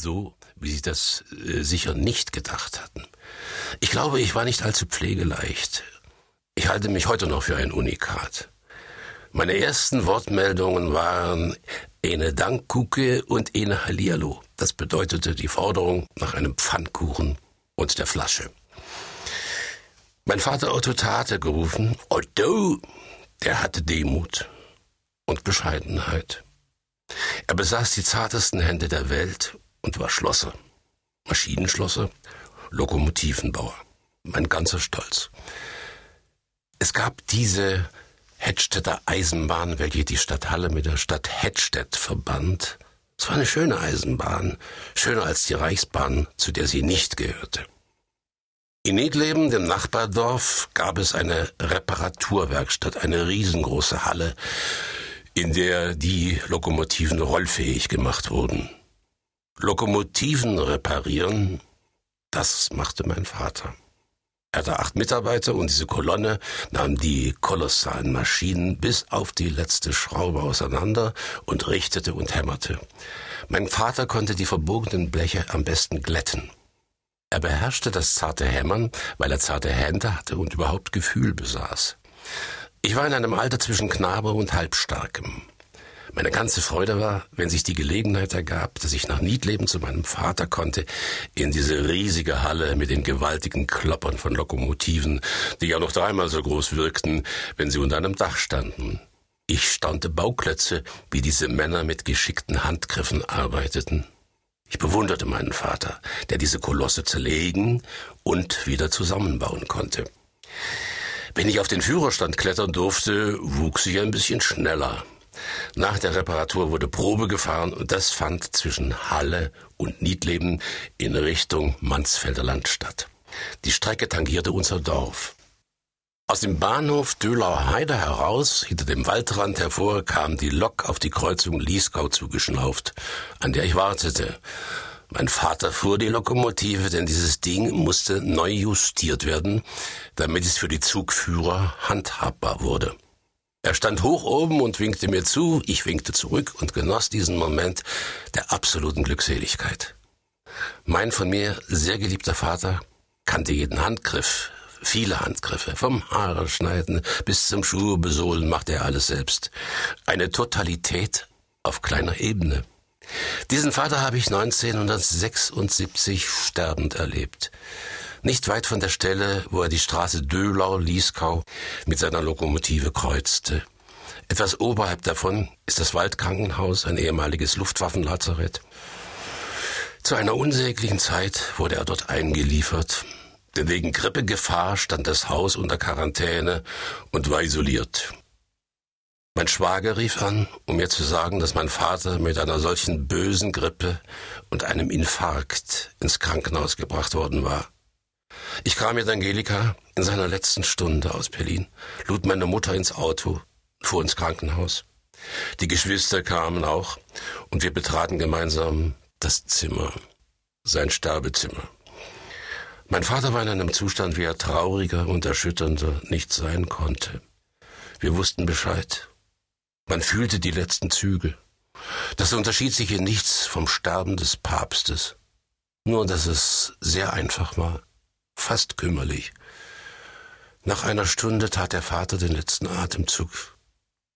So, wie sie das äh, sicher nicht gedacht hatten. Ich glaube, ich war nicht allzu pflegeleicht. Ich halte mich heute noch für ein Unikat. Meine ersten Wortmeldungen waren eine Dankkuke und eine Hallihallo. Das bedeutete die Forderung nach einem Pfannkuchen und der Flasche. Mein Vater Otto Tate gerufen, Otto, der hatte Demut und Bescheidenheit. Er besaß die zartesten Hände der Welt und war Schlosser, Maschinenschlosser, Lokomotivenbauer. Mein ganzer Stolz. Es gab diese Hedstedter Eisenbahn, welche die Stadt Halle mit der Stadt Hedstedt verband. Es war eine schöne Eisenbahn, schöner als die Reichsbahn, zu der sie nicht gehörte. In Niedleben, dem Nachbardorf, gab es eine Reparaturwerkstatt, eine riesengroße Halle, in der die Lokomotiven rollfähig gemacht wurden. Lokomotiven reparieren, das machte mein Vater. Er hatte acht Mitarbeiter und diese Kolonne nahm die kolossalen Maschinen bis auf die letzte Schraube auseinander und richtete und hämmerte. Mein Vater konnte die verbogenen Bleche am besten glätten. Er beherrschte das zarte Hämmern, weil er zarte Hände hatte und überhaupt Gefühl besaß. Ich war in einem Alter zwischen Knabe und Halbstarkem. Meine ganze Freude war, wenn sich die Gelegenheit ergab, dass ich nach Niedleben zu meinem Vater konnte, in diese riesige Halle mit den gewaltigen Kloppern von Lokomotiven, die ja noch dreimal so groß wirkten, wenn sie unter einem Dach standen. Ich staunte Bauklötze, wie diese Männer mit geschickten Handgriffen arbeiteten. Ich bewunderte meinen Vater, der diese Kolosse zerlegen und wieder zusammenbauen konnte. Wenn ich auf den Führerstand klettern durfte, wuchs ich ein bisschen schneller. Nach der Reparatur wurde Probe gefahren und das fand zwischen Halle und Niedleben in Richtung Mansfelder Land statt. Die Strecke tangierte unser Dorf. Aus dem Bahnhof Dölauer Heide heraus, hinter dem Waldrand hervor, kam die Lok auf die Kreuzung Lieskau zugeschnauft, an der ich wartete. Mein Vater fuhr die Lokomotive, denn dieses Ding musste neu justiert werden, damit es für die Zugführer handhabbar wurde. Er stand hoch oben und winkte mir zu, ich winkte zurück und genoss diesen Moment der absoluten Glückseligkeit. Mein von mir sehr geliebter Vater kannte jeden Handgriff, viele Handgriffe, vom Haare schneiden bis zum Schuhe besohlen machte er alles selbst. Eine Totalität auf kleiner Ebene. Diesen Vater habe ich 1976 sterbend erlebt nicht weit von der Stelle, wo er die Straße Dölau-Lieskau mit seiner Lokomotive kreuzte. Etwas oberhalb davon ist das Waldkrankenhaus, ein ehemaliges Luftwaffenlazarett. Zu einer unsäglichen Zeit wurde er dort eingeliefert, denn wegen Grippegefahr stand das Haus unter Quarantäne und war isoliert. Mein Schwager rief an, um mir zu sagen, dass mein Vater mit einer solchen bösen Grippe und einem Infarkt ins Krankenhaus gebracht worden war. Ich kam mit Angelika in seiner letzten Stunde aus Berlin, lud meine Mutter ins Auto, fuhr ins Krankenhaus. Die Geschwister kamen auch und wir betraten gemeinsam das Zimmer, sein Sterbezimmer. Mein Vater war in einem Zustand, wie er trauriger und erschütternder nicht sein konnte. Wir wussten Bescheid. Man fühlte die letzten Züge. Das unterschied sich in nichts vom Sterben des Papstes. Nur, dass es sehr einfach war fast kümmerlich. Nach einer Stunde tat der Vater den letzten Atemzug.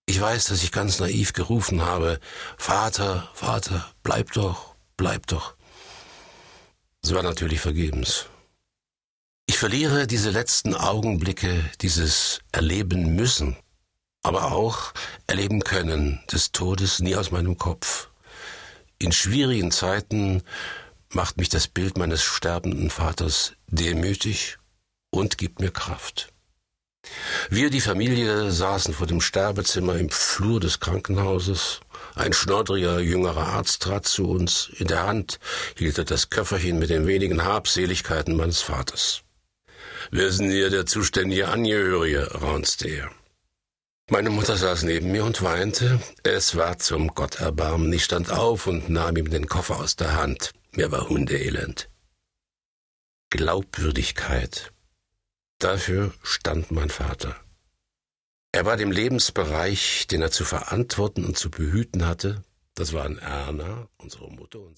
Ich weiß, dass ich ganz naiv gerufen habe, Vater, Vater, bleib doch, bleib doch. Es war natürlich vergebens. Ich verliere diese letzten Augenblicke, dieses Erleben müssen, aber auch erleben können des Todes nie aus meinem Kopf. In schwierigen Zeiten macht mich das Bild meines sterbenden Vaters demütig und gibt mir Kraft. Wir, die Familie, saßen vor dem Sterbezimmer im Flur des Krankenhauses. Ein schnoddriger jüngerer Arzt trat zu uns. In der Hand hielt er das Köfferchen mit den wenigen Habseligkeiten meines Vaters. Wer sind hier der zuständige Angehörige? raunzte er. Meine Mutter saß neben mir und weinte. Es war zum Gott erbarmen. Ich stand auf und nahm ihm den Koffer aus der Hand. Mir war Hundeelend. Glaubwürdigkeit. Dafür stand mein Vater. Er war dem Lebensbereich, den er zu verantworten und zu behüten hatte, das waren Erna, unsere Mutter und